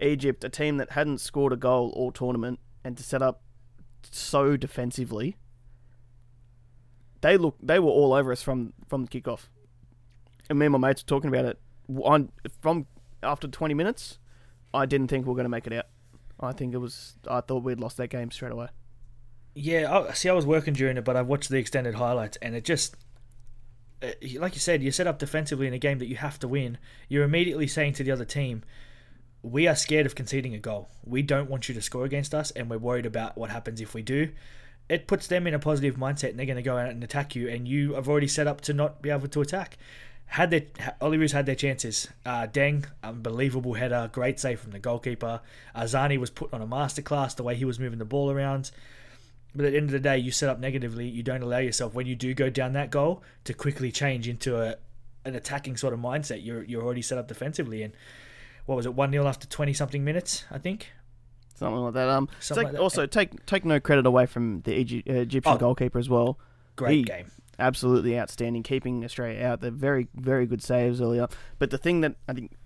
Egypt, a team that hadn't scored a goal all tournament, and to set up so defensively, they look they were all over us from from the kickoff. And me and my mates were talking about it on from after twenty minutes. I didn't think we were going to make it out. I think it was. I thought we'd lost that game straight away. Yeah, I, see, I was working during it, but I watched the extended highlights, and it just, like you said, you set up defensively in a game that you have to win. You're immediately saying to the other team, "We are scared of conceding a goal. We don't want you to score against us, and we're worried about what happens if we do." It puts them in a positive mindset, and they're going to go out and attack you, and you have already set up to not be able to attack. Had their Olyroos had their chances. Uh, Deng, unbelievable header, great save from the goalkeeper. Arzani was put on a masterclass the way he was moving the ball around. But at the end of the day, you set up negatively. You don't allow yourself when you do go down that goal to quickly change into a an attacking sort of mindset. You're you're already set up defensively, and what was it, one 0 after twenty something minutes? I think. Something like that. Um, Something take- like that, also take take no credit away from the uh, Egyptian Oh. goalkeeper as well. Great He- game. absolutely outstanding, keeping Australia out. They're very, very good saves earlier. But the thing that I think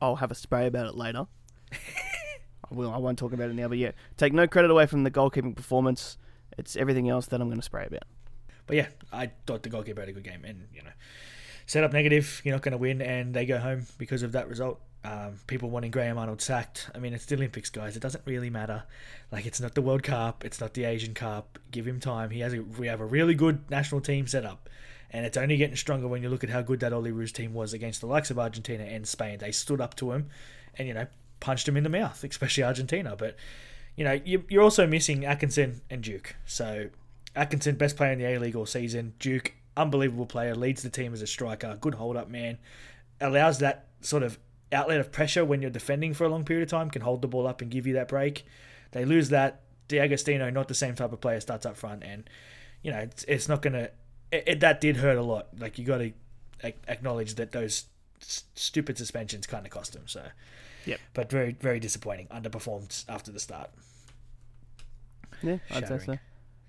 I'll have a spray about it later. I will. I won't talk about it now. But yeah, take no credit away from the goalkeeping performance. It's everything else that I'm going to spray about. But yeah, I thought the goalkeeper had a good game, and you know, set up negative. You're not going to win, and they go home because of that result. Um, people wanting Graham Arnold sacked. I mean, it's the Olympics, guys. It doesn't really matter. Like, it's not the World Cup. It's not the Asian Cup. Give him time. He has. A, we have a really good national team set up, and it's only getting stronger when you look at how good that Oli Olyroos team was against the likes of Argentina and Spain. They stood up to him, and you know, punched him in the mouth, especially Argentina. But you know, you, you're also missing Atkinson and Duke. So Atkinson, best player in the A League all season. Duke, unbelievable player, leads the team as a striker, good hold up man, allows that sort of outlet of pressure when you're defending for a long period of time, can hold the ball up and give you that break. They lose that. D'Agostino, not the same type of player, starts up front, and you know it's, it's not gonna. It, it, that did hurt a lot. Like you got to acknowledge that those stupid suspensions kind of cost them. So, Yep. But very very disappointing. Underperformed after the start. Yeah, I'd say Shattering. so.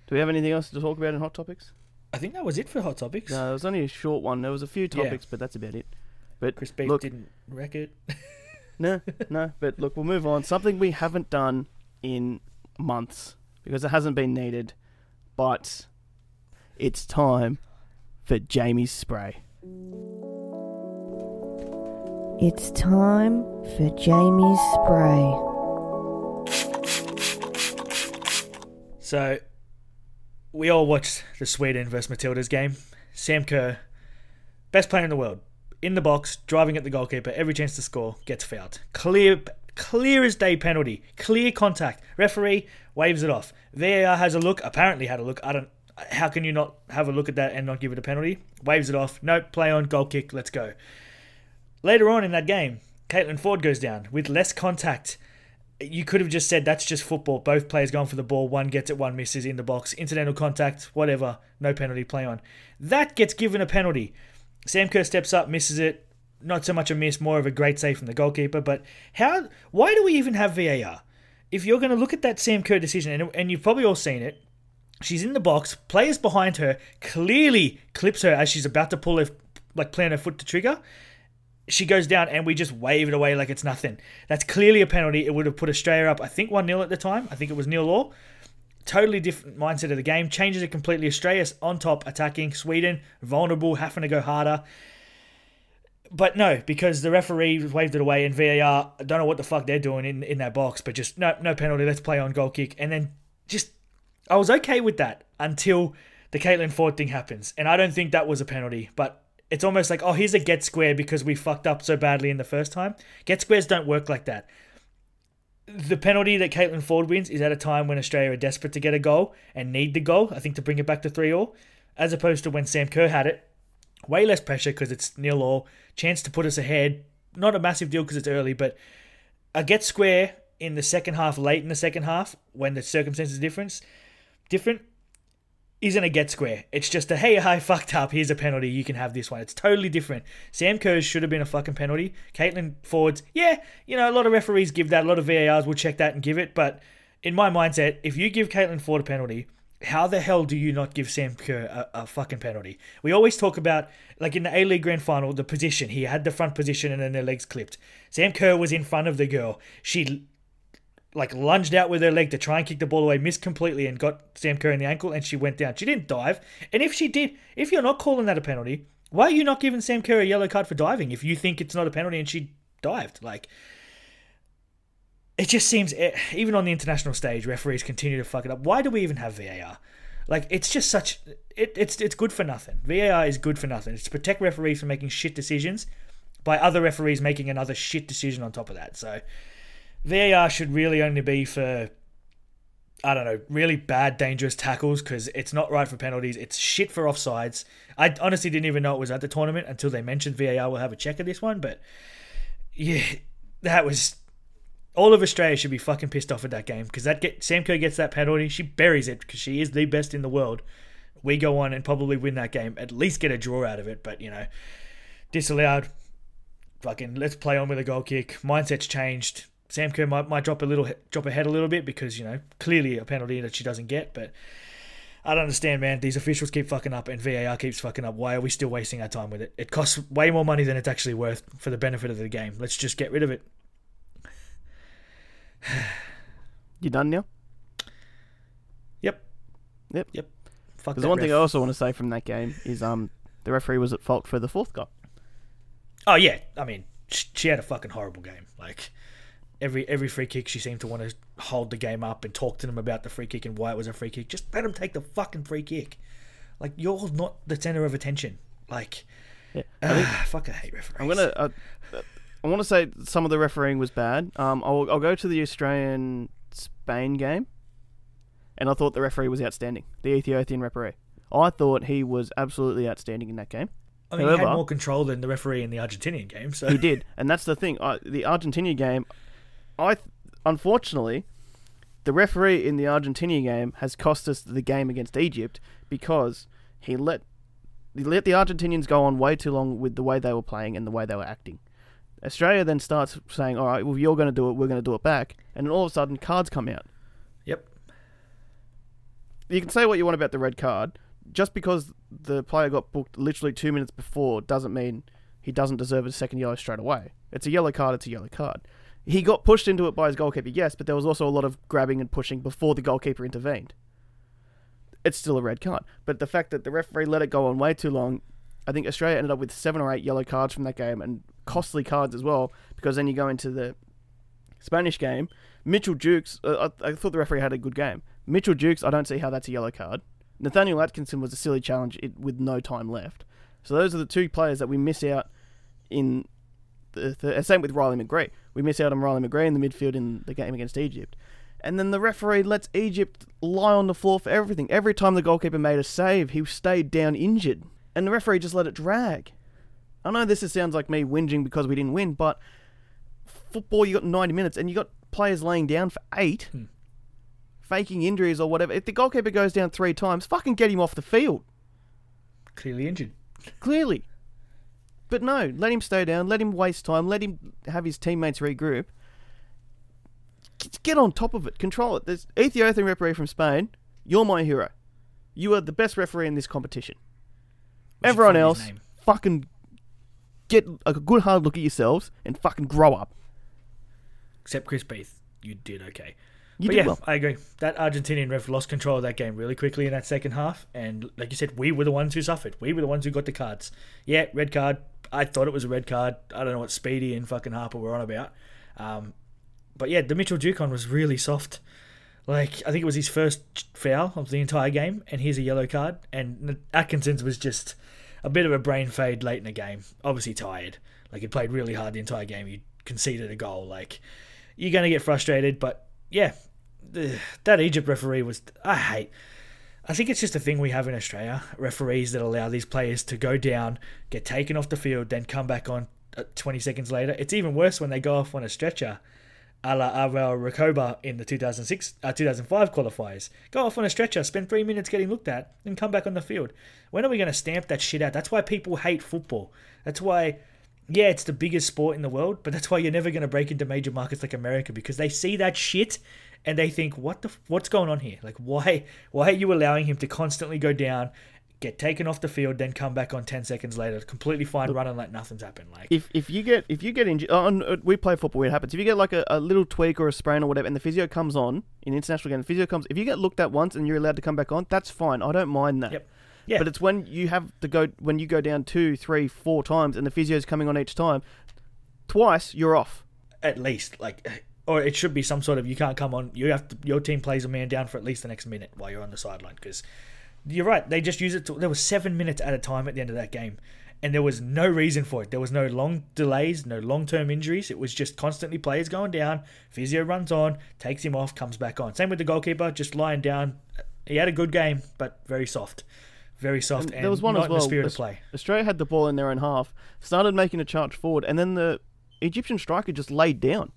Do we have anything else to talk about in hot topics? I think that was it for hot topics. No, it was only a short one. There was a few Yeah. topics, but that's about it. But Chris Beath look, didn't wreck it. no, no. But look, we'll move on. Something we haven't done in months because it hasn't been needed, but it's time for Jamie's spray. It's time for Jamie's spray. So, we all watched the Sweden versus Matilda's game. Sam Kerr, best player in the world, in the box, driving at the goalkeeper, every chance to score, gets fouled. Clear, clear as day penalty, clear contact. Referee waves it off. VAR has a look. Apparently had a look. I don't. How can you not have a look at that and not give it a penalty? Waves it off. Nope. Play on. Goal kick. Let's go. Later on in that game, Caitlin Foord goes down with less contact you could have just said that's just football. Both players going for the ball. One gets it, one misses in the box. Incidental contact, whatever. No penalty, play on. That gets given a penalty. Sam Kerr steps up, misses it. Not so much a miss, more of a great save from the goalkeeper. But how? Why do we even have VAR? If you're going to look at that Sam Kerr decision, and, and you've probably all seen it, she's in the box. Players behind her clearly clips her as she's about to pull her, like plant her foot to trigger she goes down and we just wave it away like it's nothing. That's clearly a penalty. It would have put Australia up, I think, 1 0 at the time. I think it was nil all. Totally different mindset of the game. Changes it completely. Australia's on top, attacking. Sweden, vulnerable, having to go harder. But no, because the referee waved it away and VAR, I don't know what the fuck they're doing in, in that box, but just no no penalty, let's play on goal kick. And then just, I was okay with that until the Caitlin Foord thing happens. And I don't think that was a penalty, but it's almost like, oh, here's a get square because we fucked up so badly in the first time. Get squares don't work like that. The penalty that Caitlin Foord wins is at a time when Australia are desperate to get a goal and need the goal, I think, to bring it back to 3 all, as opposed to when Sam Kerr had it. Way less pressure because it's nil all. Chance to put us ahead. Not a massive deal because it's early, but a get square in the second half, late in the second half, when the circumstances difference different, isn't a get square. It's just a hey, I fucked up. Here's a penalty. You can have this one. It's totally different. Sam Kerr should have been a fucking penalty. Caitlin Foord's, yeah, you know, a lot of referees give that. A lot of VARs will check that and give it. But in my mindset, if you give Caitlin Foord a penalty, how the hell do you not give Sam Kerr a, a fucking penalty? We always talk about, like in the A League Grand Final, the position. He had the front position and then their legs clipped. Sam Kerr was in front of the girl. She like lunged out with her leg to try and kick the ball away, missed completely, and got Sam Kerr in the ankle, and she went down. She didn't dive. And if she did, if you're not calling that a penalty, why are you not giving Sam Kerr a yellow card for diving if you think it's not a penalty and she dived? Like, it just seems eh, even on the international stage, referees continue to fuck it up. Why do we even have VAR? Like it's just such it, it's it's good for nothing. VAR is good for nothing. It's to protect referees from making shit decisions by other referees making another shit decision on top of that. So VAR should really only be for I don't know, really bad, dangerous tackles because it's not right for penalties. It's shit for offsides. I honestly didn't even know it was at the tournament until they mentioned VAR will have a check of this one. But yeah, that was all of Australia should be fucking pissed off at that game because that get Sam Kerr gets that penalty, she buries it because she is the best in the world. We go on and probably win that game, at least get a draw out of it. But you know, disallowed. Fucking let's play on with a goal kick. Mindset's changed. Sam Kerr might, might drop a little drop ahead a little bit because you know clearly a penalty that she doesn't get. But I don't understand, man. These officials keep fucking up and VAR keeps fucking up. Why are we still wasting our time with it? It costs way more money than it's actually worth for the benefit of the game. Let's just get rid of it. You done now? Yep. Yep. Yep. Fuck There's that one thing I also want to say from that game is um the referee was at fault for the fourth goal. Oh yeah, I mean, she had a fucking horrible game. Like every every free kick, she seemed to want to hold the game up and talk to them about the free kick and why it was a free kick. Just let them take the fucking free kick. Like you're not the center of attention. Like, Yeah. ah, fuck, I hate referees. I'm gonna. Uh, uh, I want to say some of the refereeing was bad. Um, I'll, I'll go to the Australian Spain game, and I thought the referee was outstanding. The Ethiopian referee. I thought he was absolutely outstanding in that game. I mean, he had however- more control than the referee in the Argentinian game. So He did, and that's the thing. I, the Argentinian game, I th- unfortunately, the referee in the Argentina game has cost us the game against Egypt because he let he let the Argentinians go on way too long with the way they were playing and the way they were acting. Australia then starts saying, "All right, well, you're going to do it. We're going to do it back," and then all of a sudden, cards come out. Yep. You can say what you want about the red card. Just because the player got booked literally two minutes before doesn't mean he doesn't deserve a second yellow straight away. It's a yellow card, it's a yellow card. He got pushed into it by his goalkeeper, yes, but there was also a lot of grabbing and pushing before the goalkeeper intervened. It's still a red card. But the fact that the referee let it go on way too long, I think Australia ended up with seven or eight yellow cards from that game and costly cards as well, because then you go into the Spanish game. Mitchell Duke's, uh, I, I thought the referee had a good game. Mitchell Duke's, I don't see how that's a yellow card. Nathaniel Atkinson was a silly challenge it, with no time left. So those are the two players that we miss out in the, the same with Riley McGree. We miss out on Riley McGree in the midfield in the game against Egypt. And then the referee lets Egypt lie on the floor for everything. Every time the goalkeeper made a save, he stayed down injured. And the referee just let it drag. I know this is, sounds like me whinging because we didn't win, but football, you got 90 minutes and you got players laying down for eight, hmm. faking injuries or whatever. If the goalkeeper goes down three times, fucking get him off the field. Clearly injured. Clearly. But no, let him stay down, let him waste time, let him have his teammates regroup. Get- on top of it, control it. There's Ethiopian referee from Spain. You're my hero. You are the best referee in this competition. We Everyone else, fucking get a good hard look at yourselves and fucking grow up. Except Chris Beath, you did okay. You but did yeah, well. I agree. That Argentinian ref lost control of that game really quickly in that second half, and like you said, we were the ones who suffered. We were the ones who got the cards. Yeah, red card. I thought it was a red card. I don't know what Speedy and fucking Harper were on about. Um, but yeah, the Mitchell Duke one was really soft. Like I think it was his first foul of the entire game, and here's a yellow card. And Atkinson's was just a bit of a brain fade late in the game. Obviously tired. Like he played really hard the entire game. He conceded a goal. Like you're gonna get frustrated, but yeah, that Egypt referee was. I hate. I think it's just a thing we have in Australia. Referees that allow these players to go down, get taken off the field, then come back on uh, 20 seconds later. It's even worse when they go off on a stretcher, a la Álvaro Recoba in the 2006, uh, 2005 qualifiers. Go off on a stretcher, spend three minutes getting looked at, and come back on the field. When are we going to stamp that shit out? That's why people hate football. That's why yeah, it's the biggest sport in the world, but that's why you're never going to break into major markets like America because they see that shit and they think, "What the? What's going on here? Like, why? Why are you allowing him to constantly go down, get taken off the field, then come back on ten seconds later, completely fine, running like nothing's happened? Like, If if you get if you get injured, oh, uh, we play football. It happens. If you get like a, a little tweak or a sprain or whatever, and the physio comes on in international game, the physio comes. If you get looked at once and you're allowed to come back on, that's fine. I don't mind that. Yep. Yeah. But it's when you have to go when you go down two, three, four times, and the physio's coming on each time. Twice, you're off. at least like or it should be some sort of you can't come on. You have to, your team plays a man down for at least the next minute while you're on the sideline because you're right. They just use it. To, there was seven minutes at a time at the end of that game, and there was no reason for it. There was no long delays, no long term injuries. It was just constantly players going down. Physio runs on, takes him off, comes back on. Same with the goalkeeper, just lying down. He had a good game, but very soft, very soft. And, there was one as well. the spirit of play. Australia had the ball in their own half, started making a charge forward, and then the Egyptian striker just laid down,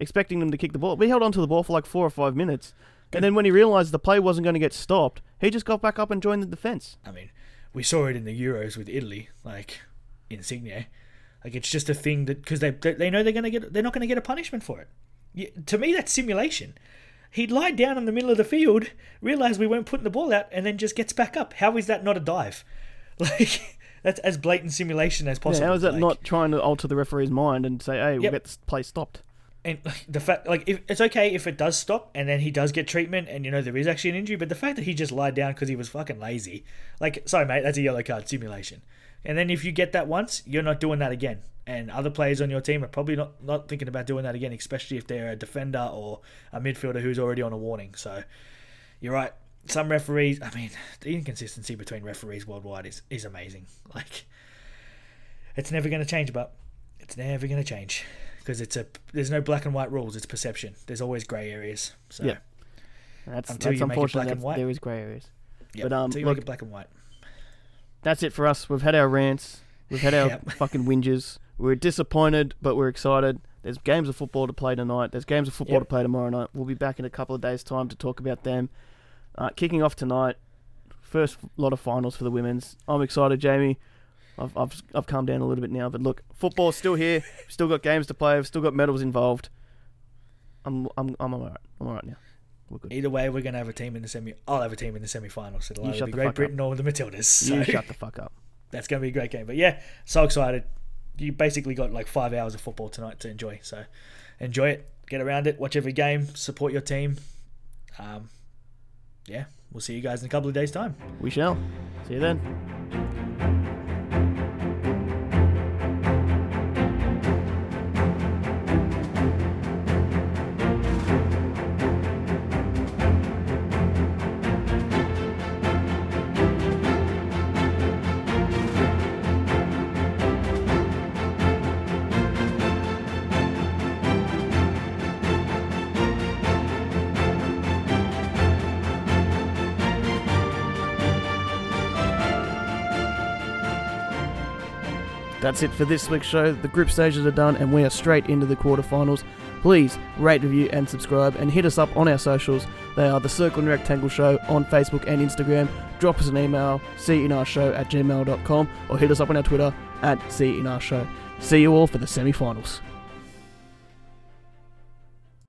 expecting them to kick the ball. We held onto the ball for like four or five minutes, and then when he realised the play wasn't going to get stopped, he just got back up and joined the defence. I mean, we saw it in the Euros with Italy, like Insigne. Like it's just a thing that because they they know they're gonna get they're not gonna get a punishment for it. Yeah, to me, that's simulation. He'd lie down in the middle of the field, realize we weren't putting the ball out, and then just gets back up. How is that not a dive? Like that's as blatant simulation as Yeah, possible. how is that Like, not trying to alter the referee's mind and say, "Hey, we'll Yep. get this play stopped"? And the fact like if it's okay if it does stop and then he does get treatment and you know there is actually an injury but the fact that he just lied down because he was fucking lazy. Like sorry mate that's a yellow card simulation. And then if you get that once you're not doing that again. And other players on your team are probably not not thinking about doing that again especially if they're a defender or a midfielder who's already on a warning. So you're right. Some referees i mean the inconsistency between referees worldwide is is amazing. Like it's never going to change but it's never going to change because it's a there's no black and white rules it's perception there's always gray areas so Yeah. That's Until that's you make it unfortunate. black and white. There is grey areas. yeah but, um, until you look- make it black and white That's it for us. We've had our rants. We've had our Yep. fucking whinges. We're disappointed, but we're excited. There's games of football to play tonight. There's games of football Yep. to play tomorrow night. We'll be back in a couple of days' time to talk about them. Uh, kicking off tonight, first lot of finals for the women's. I'm excited, Jamie. I've, I've, I've calmed down a little bit now, but look, football's still here. We've still got games to play. We've still got medals involved. I'm I'm I'm alright. I'm alright now. We're good. either way we're going to have a team in the semi i'll have a team in the semi-finals So it'll You either shut be the great fuck britain or the matildas so You shut the fuck up. that's going to be a great game but yeah so excited you basically got like five hours of football tonight to enjoy so enjoy it get around it watch every game support your team um, yeah we'll see you guys in a couple of days time We shall. See you then. That's it for this week's show. The group stages are done and we are straight into the quarterfinals. Please rate, review, and subscribe and hit us up on our socials. They are the Circle and Rectangle Show on Facebook and Instagram. Drop us an email, show at gmail.com, or hit us up on our Twitter at show. See you all for the semi finals.